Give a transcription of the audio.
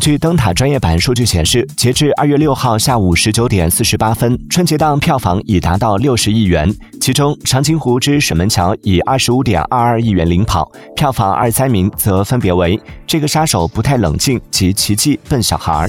据灯塔专业版数据显示，截至二月六号下午十九点四十八分，春节档票房已达到六十亿元。其中，《长津湖之水门桥》以二十五点二二亿元领跑，票房二三名则分别为《这个杀手不太冷静》及《奇迹笨小孩》。